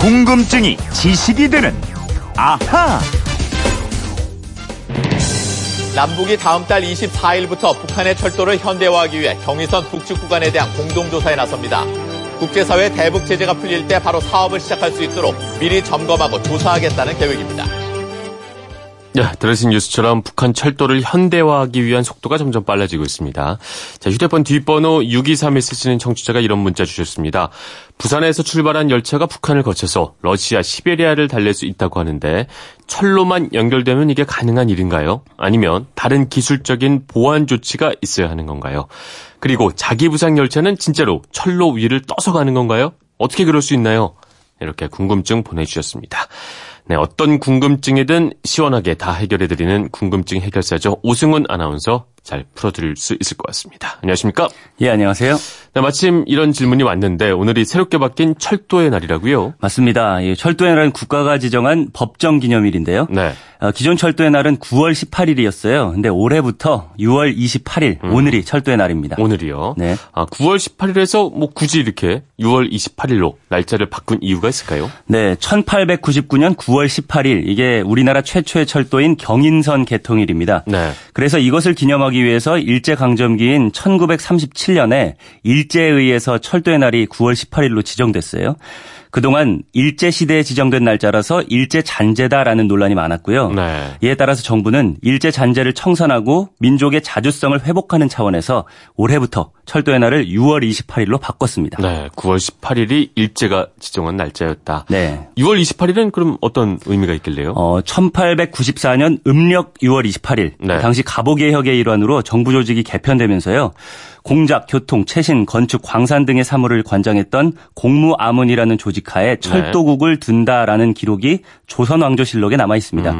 궁금증이 지식이 되는 아하. 남북이 다음 달 24일부터 북한의 철도를 현대화하기 위해 경의선 북측 구간에 대한 공동조사에 나섭니다. 국제사회 대북 제재가 풀릴 때 바로 사업을 시작할 수 있도록 미리 점검하고 조사하겠다는 계획입니다. 네, 들으신 뉴스처럼 북한 철도를 현대화하기 위한 속도가 점점 빨라지고 있습니다. 자, 휴대폰 뒷번호 623에 쓰시는 청취자가 이런 문자 주셨습니다. 부산에서 출발한 열차가 북한을 거쳐서 러시아 시베리아를 달릴 수 있다고 하는데 철로만 연결되면 이게 가능한 일인가요? 아니면 다른 기술적인 보안 조치가 있어야 하는 건가요? 그리고 자기 부상 열차는 진짜로 철로 위를 떠서 가는 건가요? 어떻게 그럴 수 있나요? 이렇게 궁금증 보내주셨습니다. 네, 어떤 궁금증이든 시원하게 다 해결해드리는 궁금증 해결사죠. 오승훈 아나운서 잘 풀어드릴 수 있을 것 같습니다. 안녕하십니까? 예, 안녕하세요. 네, 마침 이런 질문이 왔는데 오늘이 새롭게 바뀐 철도의 날이라고요? 맞습니다. 예, 철도의 날은 국가가 지정한 법정 기념일인데요. 네. 어, 기존 철도의 날은 9월 18일이었어요. 근데 올해부터 6월 28일 음. 오늘이 철도의 날입니다. 오늘이요? 네. 아, 9월 18일에서 뭐 굳이 이렇게 6월 28일로 날짜를 바꾼 이유가 있을까요? 네, 1899년 9월 18일 이게 우리나라 최초의 철도인 경인선 개통일입니다. 네. 그래서 이것을 기념하기 위해서 일제 강점기인 1937년에 일제에 의해서 철도의 날이 9월 18일로 지정됐어요. 그동안 일제 시대에 지정된 날짜라서 일제 잔재다라는 논란이 많았고요. 네. 이에 따라서 정부는 일제 잔재를 청산하고 민족의 자주성을 회복하는 차원에서 올해부터 철도의 날을 6월 28일로 바꿨습니다. 네, 9월 18일이 일제가 지정한 날짜였다. 네. 6월 28일은 그럼 어떤 의미가 있길래요? 어, 1894년 음력 6월 28일 네. 당시 갑오개혁의 일환으로 정부 조직이 개편되면서요. 공작, 교통, 채신, 건축, 광산 등의 사무를 관장했던 공무아문이라는 조직하에 철도국을 둔다라는 기록이 조선왕조실록에 남아 있습니다.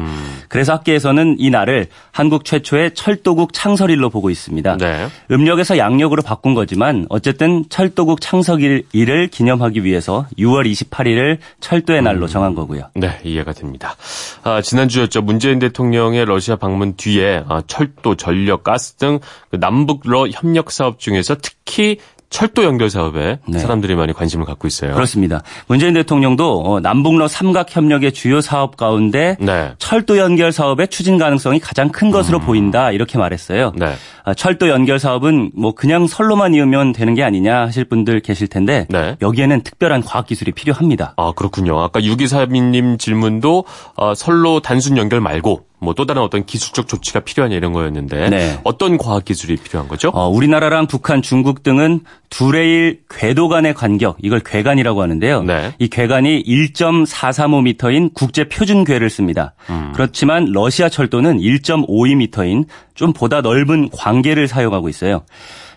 그래서 학계에서는 이 날을 한국 최초의 철도국 창설일로 보고 있습니다. 네. 음력에서 양력으로 바꾼 거지만 어쨌든 철도국 창설일을 기념하기 위해서 6월 28일을 철도의 날로 정한 거고요. 네, 이해가 됩니다. 아, 지난주였죠. 문재인 대통령의 러시아 방문 뒤에 아, 철도, 전력, 가스 등 그 남북러 협력 사업 중에서 특히 철도 연결 사업에 네. 사람들이 많이 관심을 갖고 있어요. 그렇습니다. 문재인 대통령도 어, 남북러 삼각 협력의 주요 사업 가운데 네. 철도 연결 사업의 추진 가능성이 가장 큰 것으로 보인다 이렇게 말했어요. 네. 아, 철도 연결 사업은 뭐 그냥 선로만 이으면 되는 게 아니냐 하실 분들 계실 텐데 네. 여기에는 특별한 과학 기술이 필요합니다. 아, 그렇군요. 아까 6242님 질문도 아, 선로 단순 연결 말고 뭐 또 다른 어떤 기술적 조치가 필요하냐 이런 거였는데 네. 어떤 과학 기술이 필요한 거죠? 어, 우리나라랑 북한, 중국 등은 두 레일 궤도 간의 간격, 이걸 궤간이라고 하는데요. 네. 이 궤간이 1.435m인 국제 표준 궤를 씁니다. 음. 그렇지만 러시아 철도는 1.52m인 좀 보다 넓은 광계를 사용하고 있어요.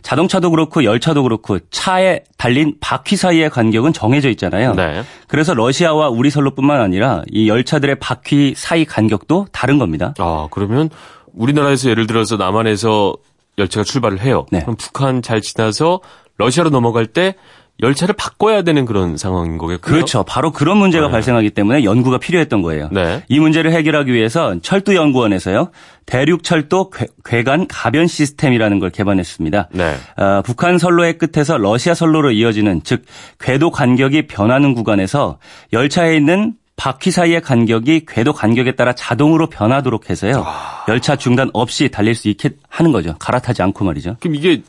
자동차도 그렇고 열차도 그렇고 차에 달린 바퀴 사이의 간격은 정해져 있잖아요. 네. 그래서 러시아와 우리 선로뿐만 아니라 이 열차들의 바퀴 사이 간격도 다른 겁니다. 아, 그러면 우리나라에서 예를 들어서 남한에서 열차가 출발을 해요. 네. 그럼 북한 잘 지나서 러시아로 넘어갈 때 열차를 바꿔야 되는 그런 상황인 거겠군요. 그렇죠. 바로 그런 문제가 네. 발생하기 때문에 연구가 필요했던 거예요. 네. 이 문제를 해결하기 위해서 철도연구원에서요. 대륙철도 궤- 궤간 가변 시스템이라는 걸 개발했습니다. 네. 어, 북한 선로의 끝에서 러시아 선로로 이어지는 즉 궤도 간격이 변하는 구간에서 열차에 있는 바퀴 사이의 간격이 궤도 간격에 따라 자동으로 변하도록 해서요. 아. 열차 중단 없이 달릴 수 있게 하는 거죠. 갈아타지 않고 말이죠. 그럼 이게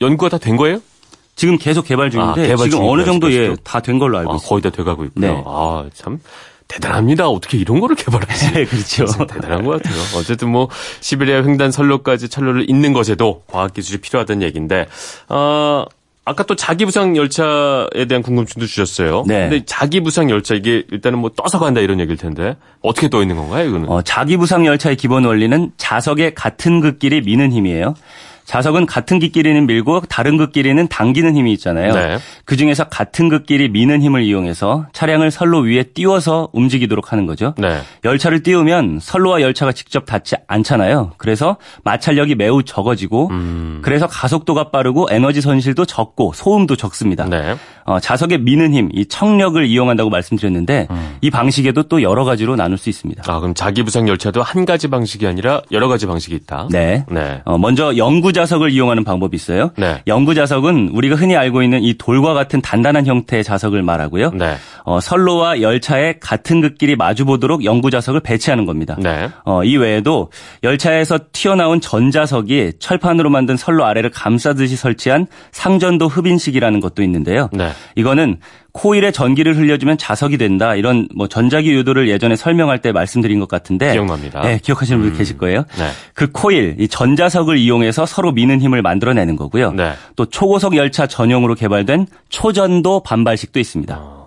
연구가 다 된 거예요? 지금 계속 개발 중인데 아, 개발 지금 어느 정도 예. 다 된 걸로 알고 아, 있습니다. 거의 다 돼가고 있고요. 네. 아, 참 대단합니다. 어떻게 이런 거를 개발하지? 네, 그렇죠. 대단한 것 같아요. 어쨌든 뭐 시베리아 횡단 선로까지 철로를 잇는 것에도 과학 기술이 필요하다는 얘기인데, 어, 아까 또 자기 부상 열차에 대한 궁금증도 주셨어요. 네. 근데 자기 부상 열차 이게 일단은 뭐 떠서 간다 이런 얘기일 텐데 어떻게 떠 있는 건가요, 이거는? 어, 자기 부상 열차의 기본 원리는 자석의 같은 극끼리 미는 힘이에요. 자석은 같은 길끼리는 밀고 다른 극끼리는 당기는 힘이 있잖아요. 네. 그 중에서 같은 극끼리 미는 힘을 이용해서 차량을 선로 위에 띄워서 움직이도록 하는 거죠. 네. 열차를 띄우면 선로와 열차가 직접 닿지 않잖아요. 그래서 마찰력이 매우 적어지고 음. 그래서 가속도가 빠르고 에너지 손실도 적고 소음도 적습니다. 네. 어, 자석의 미는 힘, 이 청력을 이용한다고 말씀드렸는데 이 방식에도 또 여러 가지로 나눌 수 있습니다. 아, 그럼 자기 부상 열차도 한 가지 방식이 아니라 여러 가지 방식이 있다. 네. 네. 어, 먼저 영구 적 자석을 이용하는 방법이 있어요. 네. 영구 자석은 우리가 흔히 알고 있는 이 돌과 같은 단단한 형태의 자석을 말하고요. 네. 어, 선로와 열차에 같은 극끼리 마주보도록 영구 자석을 배치하는 겁니다. 네. 어, 이 외에도 열차에서 튀어나온 전자석이 철판으로 만든 선로 아래를 감싸듯이 설치한 상전도 흡인식이라는 것도 있는데요. 네. 이거는 코일에 전기를 흘려주면 자석이 된다 이런 뭐 전자기 유도를 예전에 설명할 때 말씀드린 것 같은데 기억납니다. 네, 기억하시는 분 계실 거예요. 네. 그 코일, 이 전자석을 이용해서 서로 미는 힘을 만들어내는 거고요. 네. 또 초고속 열차 전용으로 개발된 초전도 반발식도 있습니다.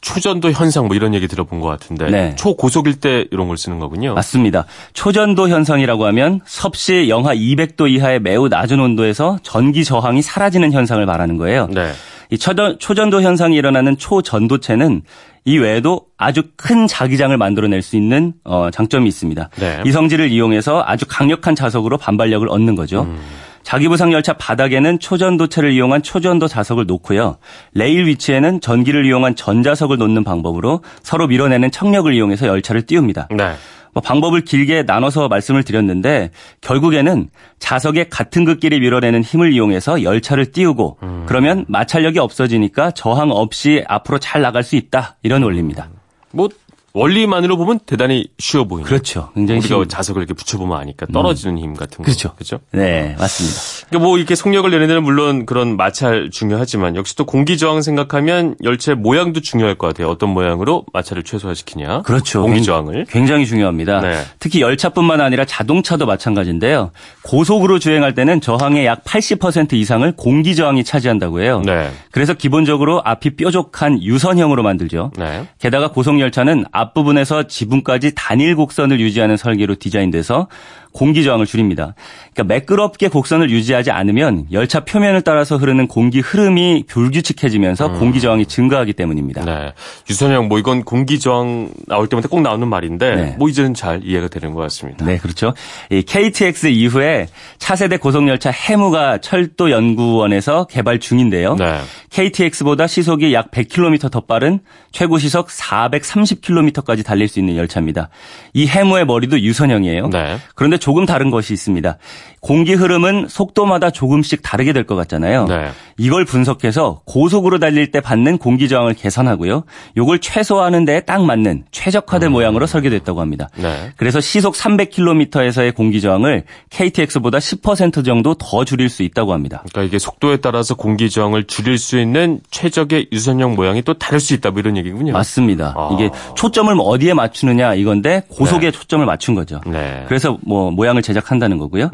초전도 현상 뭐 이런 얘기 들어본 것 같은데 네. 초고속일 때 이런 걸 쓰는 거군요. 맞습니다. 초전도 현상이라고 하면 섭씨 영하 200도 이하의 매우 낮은 온도에서 전기 저항이 사라지는 현상을 말하는 거예요. 네. 이 초전, 초전도 현상이 일어나는 초전도체는 이 외에도 아주 큰 자기장을 만들어낼 수 있는 어, 장점이 있습니다. 네. 이 성질을 이용해서 아주 강력한 자석으로 반발력을 얻는 거죠. 음. 자기부상 열차 바닥에는 초전도체를 이용한 초전도 자석을 놓고요. 레일 위치에는 전기를 이용한 전자석을 놓는 방법으로 서로 밀어내는 청력을 이용해서 열차를 띄웁니다. 네. 뭐 방법을 길게 나눠서 말씀을 드렸는데 결국에는 자석의 같은 극끼리 밀어내는 힘을 이용해서 열차를 띄우고 음. 그러면 마찰력이 없어지니까 저항 없이 앞으로 잘 나갈 수 있다 이런 원리입니다. 뭐 원리만으로 보면 대단히 쉬워 보이는. 그렇죠. 굉장히 우리가 쉬운- 자석을 이렇게 붙여보면 아니까 떨어지는 힘 같은 거. 그렇죠. 그렇죠. 네, 맞습니다. 그러니까 뭐 이렇게 속력을 내는 데는 물론 그런 마찰 중요하지만 역시 또 공기 저항 생각하면 열차의 모양도 중요할 것 같아요. 어떤 모양으로 마찰을 최소화시키냐. 그렇죠. 공기 굉- 저항을. 굉장히 중요합니다. 네. 특히 열차뿐만 아니라 자동차도 마찬가지인데요. 고속으로 주행할 때는 저항의 약 80% 이상을 공기 저항이 차지한다고 해요. 네. 그래서 기본적으로 앞이 뾰족한 유선형으로 만들죠. 네. 게다가 고속 열차는 앞부분에서 지붕까지 단일 곡선을 유지하는 설계로 디자인돼서 공기 저항을 줄입니다. 그러니까 매끄럽게 곡선을 유지하지 않으면 열차 표면을 따라서 흐르는 공기 흐름이 불규칙해지면서 공기 저항이 증가하기 때문입니다. 음. 네. 유선형 뭐 이건 공기 저항 나올 때마다 꼭 나오는 말인데 네. 뭐 이제는 잘 이해가 되는 것 같습니다. 네, 그렇죠. 이 KTX 이후에 차세대 고속열차 해무가 철도 연구원에서 개발 중인데요. 네. KTX보다 시속이 약 100km 더 빠른 최고 시속 430km까지 달릴 수 있는 열차입니다. 이 해무의 머리도 유선형이에요. 네. 그런데 조금 다른 것이 있습니다. 공기 흐름은 속도마다 조금씩 다르게 될 것 같잖아요. 네. 이걸 분석해서 고속으로 달릴 때 받는 공기 저항을 계산하고요. 이걸 최소화하는 데딱 맞는 최적화된 모양으로 설계됐다고 합니다. 음. 네. 그래서 시속 300km에서의 공기 저항을 KTX보다 10% 정도 더 줄일 수 있다고 합니다. 그러니까 이게 속도에 따라서 공기 저항을 줄일 수 있는 최적의 유선형 모양이 또 다를 수 있다 뭐 이런 얘기군요. 맞습니다. 아. 이게 초점을 어디에 맞추느냐 이건데 고속에 초점을 맞춘 거죠. 네. 그래서 뭐 모양을 제작한다는 거고요.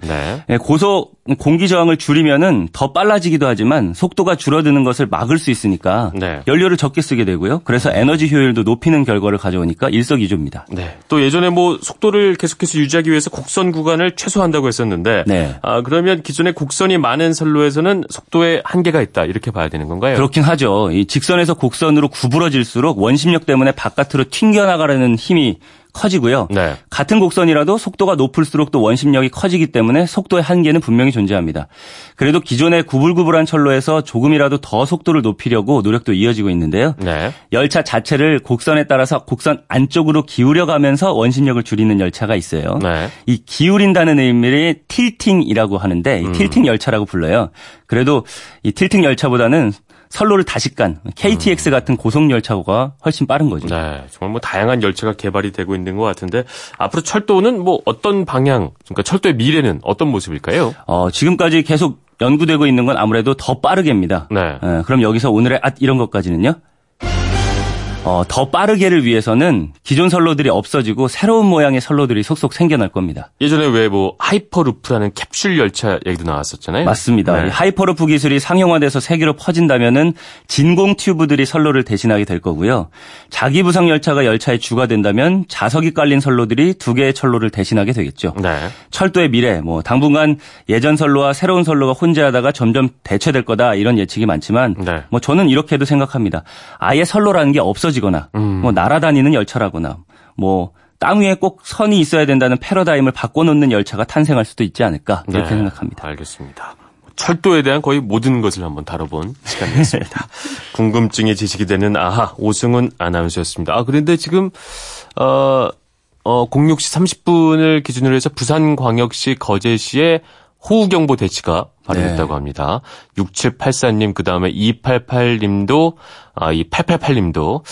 네. 예, 고속 공기 저항을 줄이면은 더 빨라지기도 하지만 속도가 줄어드는 것을 막을 수 있으니까 네. 연료를 적게 쓰게 되고요. 그래서 에너지 효율도 높이는 결과를 가져오니까 일석이조입니다. 네. 또 예전에 뭐 속도를 계속해서 유지하기 위해서 곡선 구간을 최소화한다고 했었는데 네. 아, 그러면 기존에 곡선이 많은 선로에서는 속도에 한계가 있다. 이렇게 봐야 되는 건가요? 그렇긴 하죠. 이 직선에서 곡선으로 구부러질수록 원심력 때문에 바깥으로 튕겨나가려는 힘이 커지고요. 네. 같은 곡선이라도 속도가 높을수록 또 원심력이 커지기 때문에 속도의 한계는 분명히 존재합니다. 그래도 기존의 구불구불한 철로에서 조금이라도 더 속도를 높이려고 노력도 이어지고 있는데요. 네. 열차 자체를 곡선에 따라서 곡선 안쪽으로 기울여 가면서 원심력을 줄이는 열차가 있어요. 네. 이 기울인다는 의미를 틸팅이라고 하는데 이 틸팅 열차라고 불러요. 그래도 이 tilting 열차보다는 선로를 다시 깐 KTX 같은 고속 열차가 훨씬 빠른 거죠. 네. 정말 뭐 다양한 열차가 개발이 되고 있는 것 같은데 앞으로 철도는 뭐 어떤 방향, 그러니까 철도의 미래는 어떤 모습일까요? 어, 지금까지 계속 연구되고 있는 건 아무래도 더 빠르게입니다. 네. 예, 그럼 여기서 오늘의 앗 이런 것까지는요. 어, 더 빠르게를 위해서는 기존 선로들이 없어지고 새로운 모양의 선로들이 속속 생겨날 겁니다. 예전에 왜 뭐 hyperloop라는 캡슐 열차 얘기도 나왔었잖아요. 맞습니다. 네. 이 하이퍼루프 기술이 상용화돼서 세계로 퍼진다면은 진공 튜브들이 선로를 대신하게 될 거고요. 자기 부상 열차가 열차의 주가 된다면 자석이 깔린 선로들이 두 개의 철로를 대신하게 되겠죠. 네. 철도의 미래, 뭐 당분간 예전 선로와 새로운 선로가 혼재하다가 점점 대체될 거다 이런 예측이 많지만 네. 뭐 저는 이렇게도 생각합니다. 아예 선로라는 게 없어 지거나 뭐 날아다니는 열차라거나 뭐 땅 위에 꼭 선이 있어야 된다는 패러다임을 바꿔놓는 열차가 탄생할 수도 있지 않을까 이렇게 네, 생각합니다. 알겠습니다. 철도에 대한 거의 모든 것을 한번 다뤄본 시간이었습니다. 궁금증이 지식이 되는 아하 오승훈 아나운서였습니다. 아 그런데 지금 어, 어 06시 30분을 기준으로 해서 부산광역시 거제시의 호우경보 대치가 발효됐다고 네. 합니다. 6784님, 그 다음에 288님도, 아, 이 888님도,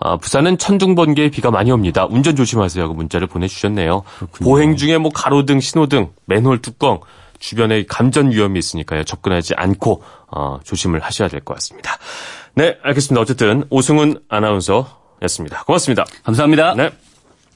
아, 부산은 천둥번개에 비가 많이 옵니다. 운전 조심하세요. 하고 문자를 보내주셨네요. 보행 중에 뭐 가로등, 신호등, 맨홀 뚜껑, 주변에 감전 위험이 있으니까요. 접근하지 않고, 어, 조심을 하셔야 될 것 같습니다. 네, 알겠습니다. 어쨌든, 오승훈 아나운서였습니다. 고맙습니다. 감사합니다. 네.